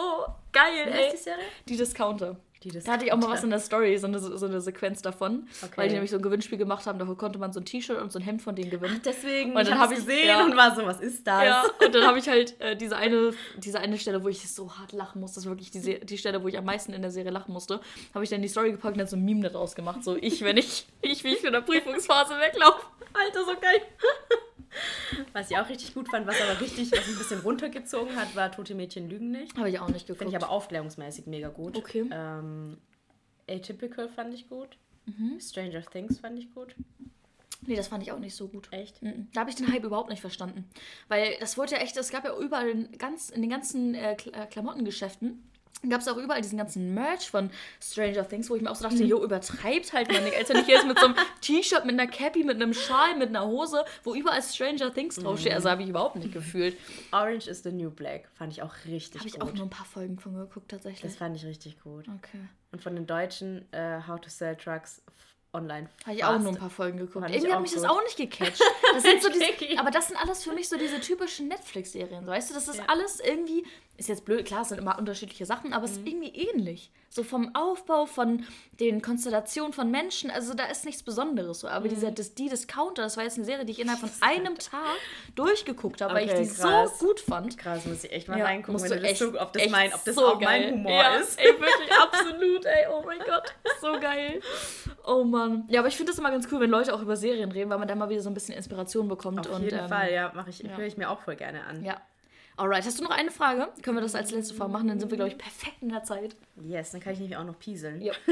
geil. Wie ey. die Serie? Die Discounter. Die Da hatte ich auch mal Discounter. was in der Story, so eine, so eine Sequenz davon. Okay. Weil die nämlich so ein Gewinnspiel gemacht haben, da konnte man so ein T-Shirt und so ein Hemd von denen gewinnen. Deswegen, Und dann habe ich- gesehen ja. und war so, was ist das? Ja, und dann habe ich halt äh, diese, eine, diese eine Stelle, wo ich so hart lachen musste, das ist wirklich die, die Stelle, wo ich am meisten in der Serie lachen musste, habe ich dann die Story gepackt und dann so ein Meme daraus gemacht. So ich, wenn ich, ich wie ich von der Prüfungsphase weglaufe. Alter, so geil. Was ich auch richtig gut fand, was aber richtig, was ein bisschen runtergezogen hat, war Tote Mädchen lügen nicht. Habe ich auch nicht geguckt. Finde ich aber aufklärungsmäßig mega gut. Okay. Ähm, Atypical fand ich gut. Mhm. Stranger Things fand ich gut. Nee, das fand ich auch nicht so gut. Echt? Mhm. Da habe ich den Hype überhaupt nicht verstanden. Weil das wurde ja echt, es gab ja überall in, ganz, in den ganzen äh, äh, Klamottengeschäften, gab es auch überall diesen ganzen Merch von Stranger Things, wo ich mir auch so dachte, jo, übertreibt halt nicht. Als wenn ich jetzt mit so einem T-Shirt, mit einer Cappy, mit einem Schal, mit einer Hose, wo überall Stranger Things draufsteht. Also habe ich überhaupt nicht gefühlt. Orange is the New Black fand ich auch richtig Habe ich gut. auch nur ein paar Folgen von geguckt, tatsächlich. das fand ich richtig gut. Okay. Und von den Deutschen äh, How to Sell Trucks online. Habe ich auch nur ein paar Folgen geguckt. Irgendwie hat mich das gut. auch nicht gecatcht. Das sind so diese, aber das sind alles für mich so diese typischen Netflix-Serien. Weißt du, das ist Ja. alles irgendwie, ist jetzt blöd, klar, es sind immer unterschiedliche Sachen, aber es Mhm. ist irgendwie ähnlich. So vom Aufbau, von den Konstellationen von Menschen, also da ist nichts Besonderes. So. Mhm. Aber dieser, das, die Discounter, das war jetzt eine Serie, die ich innerhalb von einem Tag durchgeguckt habe, weil ich Okay, die krass. so gut fand. Krass, muss ich echt mal Ja, reingucken, musst wenn du du das echt- so, ob das, mein, ob das so auch geil. mein Humor ja, ist. Ey, wirklich, absolut, ey. Oh mein Gott, so geil. Oh Mann. Ja, aber ich finde das immer ganz cool, wenn Leute auch über Serien reden, weil man da mal wieder so ein bisschen Inspiration bekommt. Auf und, jeden ähm, Fall, ja, mache ich, höre ich mir auch voll gerne an. Ja. Alright, hast du noch eine Frage? Können wir das als letzte Frage machen? Dann sind wir, glaube ich, perfekt in der Zeit. Yes, dann kann ich nämlich auch noch pieseln. Ja.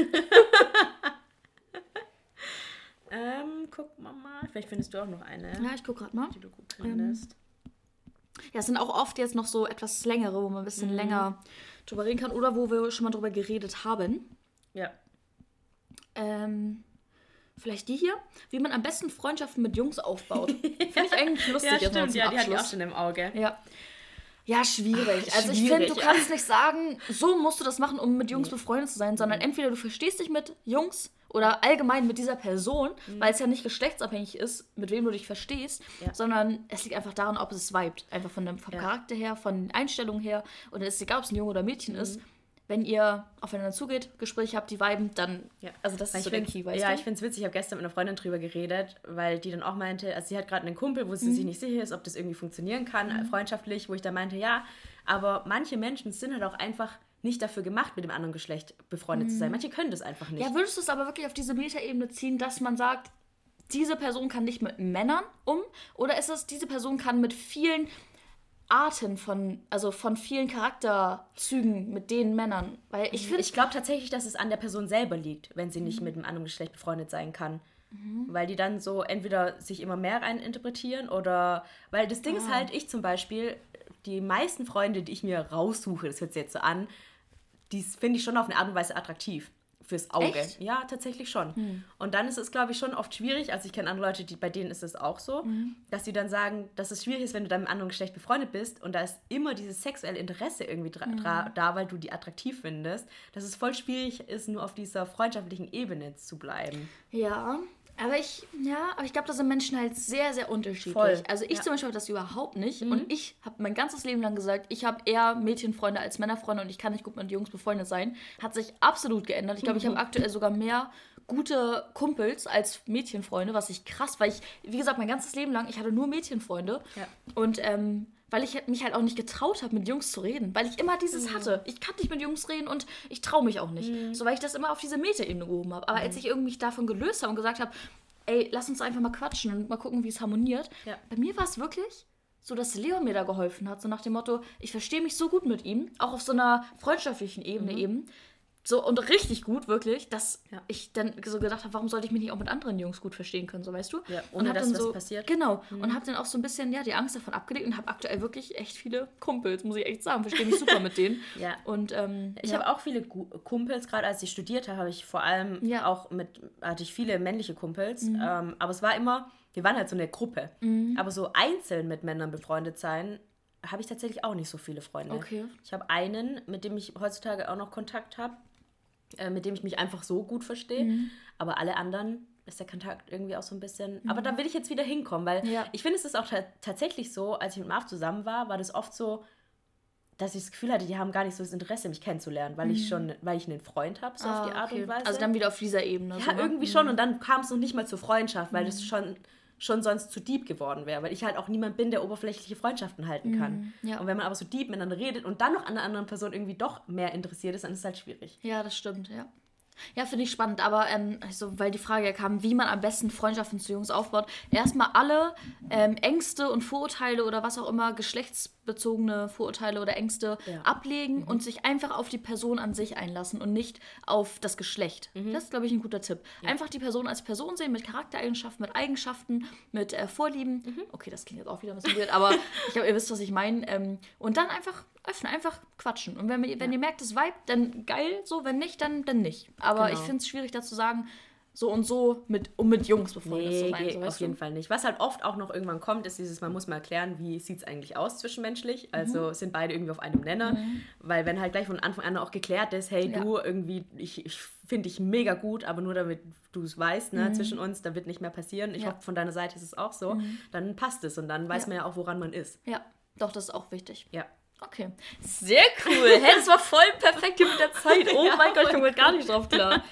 Ähm, guck mal mal. Vielleicht findest du auch noch eine, Ja, ich gucke gerade mal. die du gut findest. Ja, es sind auch oft jetzt noch so etwas längere, wo man ein bisschen länger drüber reden kann oder wo wir schon mal drüber geredet haben. Ja. Ähm, vielleicht die hier. Wie man am besten Freundschaften mit Jungs aufbaut. Finde ich eigentlich lustig Ja, stimmt, ja, die hatte ich auch schon im Auge. Ja. Ja, schwierig. Ah, Also ich schwierig, finde, du ja. kannst nicht sagen, so musst du das machen, um mit Jungs befreundet zu sein, sondern entweder du verstehst dich mit Jungs oder allgemein mit dieser Person, Mhm. weil es ja nicht geschlechtsabhängig ist, mit wem du dich verstehst, Ja. sondern es liegt einfach daran, ob es vibet. Einfach von dem vom Ja. Charakter her, von den Einstellungen her. Und es ist egal, ob es ein Junge oder Mädchen Mhm. ist. Wenn ihr aufeinander zugeht, Gespräche habt, die viben, dann. Ja. Also das Weil ist so der Key, weißt ja, du? ich finde es witzig. Ich habe gestern mit einer Freundin drüber geredet, weil die dann auch meinte, also sie hat gerade einen Kumpel, wo sie Mhm. sich nicht sicher ist, ob das irgendwie funktionieren kann, äh, freundschaftlich, wo ich da meinte, ja, aber manche Menschen sind halt auch einfach nicht dafür gemacht, mit dem anderen Geschlecht befreundet zu sein. Manche können das einfach nicht. Mhm. Ja, würdest du es aber wirklich auf diese Metaebene ziehen, dass man sagt, diese Person kann nicht mit Männern um? Oder ist es, diese Person kann mit vielen Arten von, also von vielen Charakterzügen mit den Männern? Weil ich finde, Ich glaube tatsächlich, dass es an der Person selber liegt, wenn sie nicht mit einem anderen Geschlecht befreundet sein kann. Weil die dann so entweder sich immer mehr rein interpretieren oder. Weil das Ding ist halt, ich zum Beispiel, die meisten Freunde, die ich mir raussuche, das hört sich jetzt so an, die finde ich schon auf eine Art und Weise attraktiv. Fürs Auge. Echt? Ja, tatsächlich schon. Und dann ist es, glaube ich, schon oft schwierig. Also ich kenne andere Leute, die, bei denen ist es auch so, dass sie dann sagen, dass es schwierig ist, wenn du dann mit einem anderen Geschlecht befreundet bist und da ist immer dieses sexuelle Interesse irgendwie dra da, weil du die attraktiv findest, dass es voll schwierig ist, nur auf dieser freundschaftlichen Ebene zu bleiben. ja. Aber ich, ja, aber ich glaube, da sind Menschen halt sehr, sehr unterschiedlich. Voll, Also ich ja. Mhm. zum Beispiel habe das überhaupt nicht. Und ich habe mein ganzes Leben lang gesagt, ich habe eher Mädchenfreunde als Männerfreunde und ich kann nicht gut mit Jungs befreundet sein. Hat sich absolut geändert. Ich glaube, ich habe aktuell sogar mehr gute Kumpels als Mädchenfreunde, was ich krass, weil ich, wie gesagt, mein ganzes Leben lang, ich hatte nur Mädchenfreunde. Ja. Und ähm, weil ich mich halt auch nicht getraut habe, mit Jungs zu reden. Weil ich immer dieses Mhm. hatte. Ich kann nicht mit Jungs reden und ich traue mich auch nicht. So, weil ich das immer auf diese Metaebene gehoben habe. Aber Mhm. als ich irgendwie mich davon gelöst habe und gesagt habe, ey, lass uns einfach mal quatschen und mal gucken, wie es harmoniert. Ja. Bei mir war es wirklich so, dass Leon mir da geholfen hat. So nach dem Motto, ich verstehe mich so gut mit ihm. Auch auf so einer freundschaftlichen Ebene eben. So und richtig gut, wirklich, dass Ja. ich dann so gedacht habe, warum sollte ich mich nicht auch mit anderen Jungs gut verstehen können, so weißt du? Ja, und ohne hab dass dann was so, passiert. Genau. Und habe dann auch so ein bisschen ja, die Angst davon abgelegt und habe aktuell wirklich echt viele Kumpels, muss ich echt sagen. Verstehe mich super mit denen. Ja. Und ähm, Ich ja. habe auch viele Kumpels, gerade als ich studiert habe, habe ich vor allem Ja. Mhm. auch mit, hatte ich viele männliche Kumpels. Ähm, aber es war immer, wir waren halt so eine Gruppe. Aber so einzeln mit Männern befreundet sein, habe ich tatsächlich auch nicht so viele Freunde. Okay. Ich habe einen, mit dem ich heutzutage auch noch Kontakt habe, äh, mit dem ich mich einfach so gut verstehe. Mhm. Aber alle anderen ist der Kontakt irgendwie auch so ein bisschen. Aber da will ich jetzt wieder hinkommen, weil Ja. ich finde, es ist auch ta tatsächlich so, als ich mit Marv zusammen war, war das oft so, dass ich das Gefühl hatte, die haben gar nicht so das Interesse, mich kennenzulernen, weil ich schon, weil ich einen Freund habe, so auf die Mhm. Ah, Art okay. und Weise. Also dann wieder auf dieser Ebene. ja, so, ne? irgendwie schon. Und dann kam es noch nicht mal zur Freundschaft, weil das schon, schon sonst zu deep geworden wäre, weil ich halt auch niemand bin, der oberflächliche Freundschaften halten kann. Mhm, ja. Und wenn man aber so deep miteinander redet und dann noch an einer anderen Person irgendwie doch mehr interessiert ist, dann ist es halt schwierig. Ja, das stimmt, ja. Ja, finde ich spannend, aber ähm, also, weil die Frage ja kam, wie man am besten Freundschaften zu Jungs aufbaut. Erstmal alle ähm, Ängste und Vorurteile oder was auch immer, geschlechtsbezogene Vorurteile oder Ängste Ja. ablegen und sich einfach auf die Person an sich einlassen und nicht auf das Geschlecht. Das ist, glaube ich, ein guter Tipp. Einfach die Person als Person sehen, mit Charaktereigenschaften, mit Eigenschaften, mit äh, Vorlieben. Okay, das klingt jetzt auch wieder ein bisschen weird, aber ich glaube, ihr wisst, was ich meine. Ähm, und dann einfach öffnen, einfach quatschen. Und wenn, wenn ihr merkt, es vibe, dann geil, so, wenn nicht, dann, dann nicht. Aber Genau. ich finde es schwierig, da zu sagen, so und so, mit, um mit Jungs befreundet Nee, zu sein. So, auf jeden du? Fall nicht. Was halt oft auch noch irgendwann kommt, ist dieses, man muss mal erklären, wie sieht es eigentlich aus zwischenmenschlich. Also sind beide irgendwie auf einem Nenner. Weil wenn halt gleich von Anfang an auch geklärt ist, hey, Ja. du irgendwie, ich, ich finde dich mega gut, aber nur damit du es weißt, ne, zwischen uns, da wird nicht mehr passieren. Ich Ja. hoffe, von deiner Seite ist es auch so. Dann passt es und dann weiß Ja. man ja auch, woran man ist. Ja, doch, das ist auch wichtig. Ja. Okay. Sehr cool. Hey, das war voll perfekt hier mit der Zeit. Oh Ja, mein Gott, ich komme gar nicht drauf klar.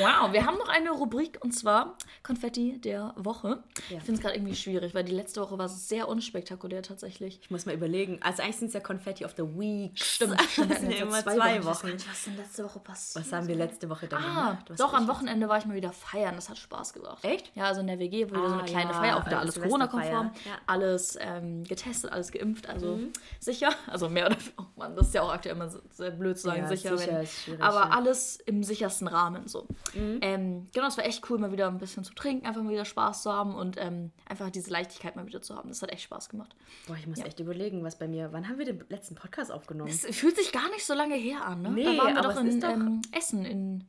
Wow, wir haben noch eine Rubrik und zwar Konfetti der Woche. Ja. Ich finde es gerade irgendwie schwierig, weil die letzte Woche war sehr unspektakulär tatsächlich. Ich muss mal überlegen. Also eigentlich sind es ja Confetti of the Week. Stimmt, Das sind immer zwei, zwei Wochen. Wochen. was denn letzte Woche passiert? Was haben wir letzte Woche dann Ah, gemacht? Was doch, am Wochenende war ich mal wieder feiern. Das hat Spaß gebracht. Echt? Ja, also in der WG wurde so eine Ah, kleine ja, Feier, auch wieder alles Corona-konform. ja. Alles ähm, getestet, alles geimpft, also Mhm. sicher. Also mehr oder Oh Mann, das ist ja auch aktuell immer sehr blöd zu sagen, Ja, sicher. sicher wenn, aber ja. Mhm. alles im sichersten Rahmen so. Ähm, genau, es war echt cool, mal wieder ein bisschen zu trinken, einfach mal wieder Spaß zu haben und ähm, einfach diese Leichtigkeit mal wieder zu haben. Das hat echt Spaß gemacht. Boah, ich muss echt überlegen, was bei mir. Wann haben wir den letzten Podcast aufgenommen? Es fühlt sich gar nicht so lange her an, ne? Nee, da waren wir doch in doch- Ähm, Essen in,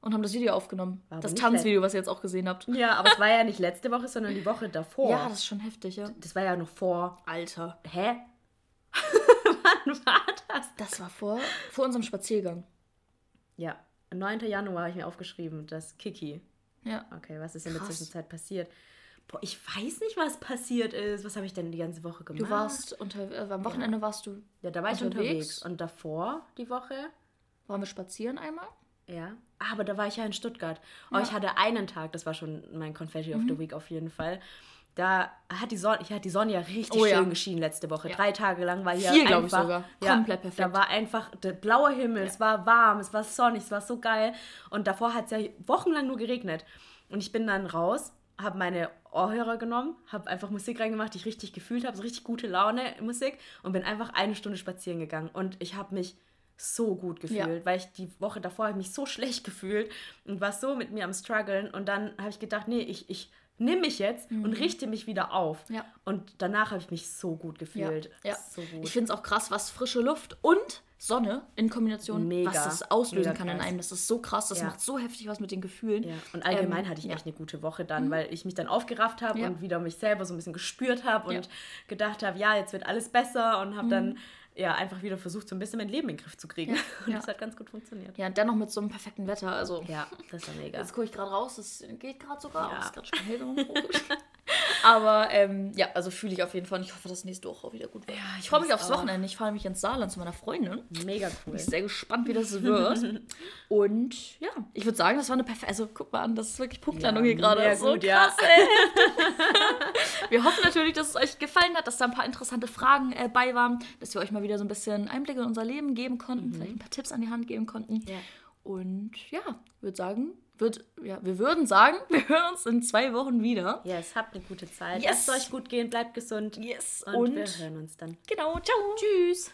und haben das Video aufgenommen. War aber das Tanzvideo, was ihr jetzt auch gesehen habt. Ja, aber es war ja nicht letzte Woche, sondern die Woche davor. Ja, das ist schon heftig, ja. das war ja noch vor. Alter. Hä? Wann war das? Das war vor, vor unserem Spaziergang. Ja, 9. Januar habe ich mir aufgeschrieben, das Kiki. Ja. Okay, was ist in der Krass. Zwischenzeit passiert? Boah, ich weiß nicht, was passiert ist. Was habe ich denn die ganze Woche gemacht? Du warst unter, äh, am Wochenende warst du, Ja, da war ich unterwegs. unterwegs. Und davor, die Woche, waren wir spazieren einmal? ja. Ah, aber da war ich ja in Stuttgart. Oh, Ja. Mhm. ich hatte einen Tag, das war schon mein Confetti of the Week auf jeden Fall. Da hat die Sonne, hier hat die Sonne ja richtig Oh ja. schön geschienen letzte Woche. Ja. Drei Tage lang war hier Vier, glaub ich sogar. Ja, Komplett perfekt. Da war einfach der blaue Himmel, es war warm, es war sonnig, es war so geil. Und davor hat es ja wochenlang nur geregnet. Und ich bin dann raus, habe meine Ohrhörer genommen, habe einfach Musik reingemacht, die ich richtig gefühlt habe, so richtig gute Laune Musik und bin einfach eine Stunde spazieren gegangen. Und ich habe mich so gut gefühlt, Ja. weil ich die Woche davor habe ich mich so schlecht gefühlt und war so mit mir am struggeln und dann habe ich gedacht, nee, ich, ich nehme mich jetzt und richte mich wieder auf. Mhm. Ja. Und danach habe ich mich so gut gefühlt. Ja. So gut. Ich finde es auch krass, was frische Luft und Sonne in Kombination, Mega. was das auslösen Mega kann in krass. einem. Das ist so krass, das Ja. macht so heftig was mit den Gefühlen. Ja, und allgemein Ähm, hatte ich ja. echt eine gute Woche dann, weil ich mich dann aufgerafft habe und wieder mich selber so ein bisschen gespürt habe und. Mhm. gedacht habe, ja, jetzt wird alles besser und habe dann ja einfach wieder versucht, so ein bisschen mein Leben in den Griff zu kriegen. Und Ja. das hat ganz gut funktioniert. Ja, dennoch mit so einem perfekten Wetter. Also, Ja, das war mega. jetzt gucke ich gerade raus, das geht gerade sogar Ja. Gerade schon hell Aber ähm, ja, also fühle ich auf jeden Fall. Und ich hoffe, dass nächste Woche auch wieder gut wird. Ja, ich freue mich aufs auch. Wochenende. Ich fahre nämlich ins Saarland zu meiner Freundin. Mega cool. Bin ich sehr gespannt, wie das wird. Und ja, ich würde sagen, das war eine perfekte. Also guck mal an, das ist wirklich Punktlandung Ja, hier gerade. So gut, ja. krass, ey. wir hoffen natürlich, dass es euch gefallen hat, dass da ein paar interessante Fragen äh, bei waren, dass wir euch mal wieder so ein bisschen Einblicke in unser Leben geben konnten, vielleicht ein paar Tipps an die Hand geben konnten. Ja. Und ja, würde sagen, würd, ja, wir würden sagen, wir hören uns in zwei Wochen wieder. Yes, habt eine gute Zeit. Yes. Lasst euch gut gehen, bleibt gesund. Yes. Und, Und, wir hören uns dann. genau, ciao. Tschüss.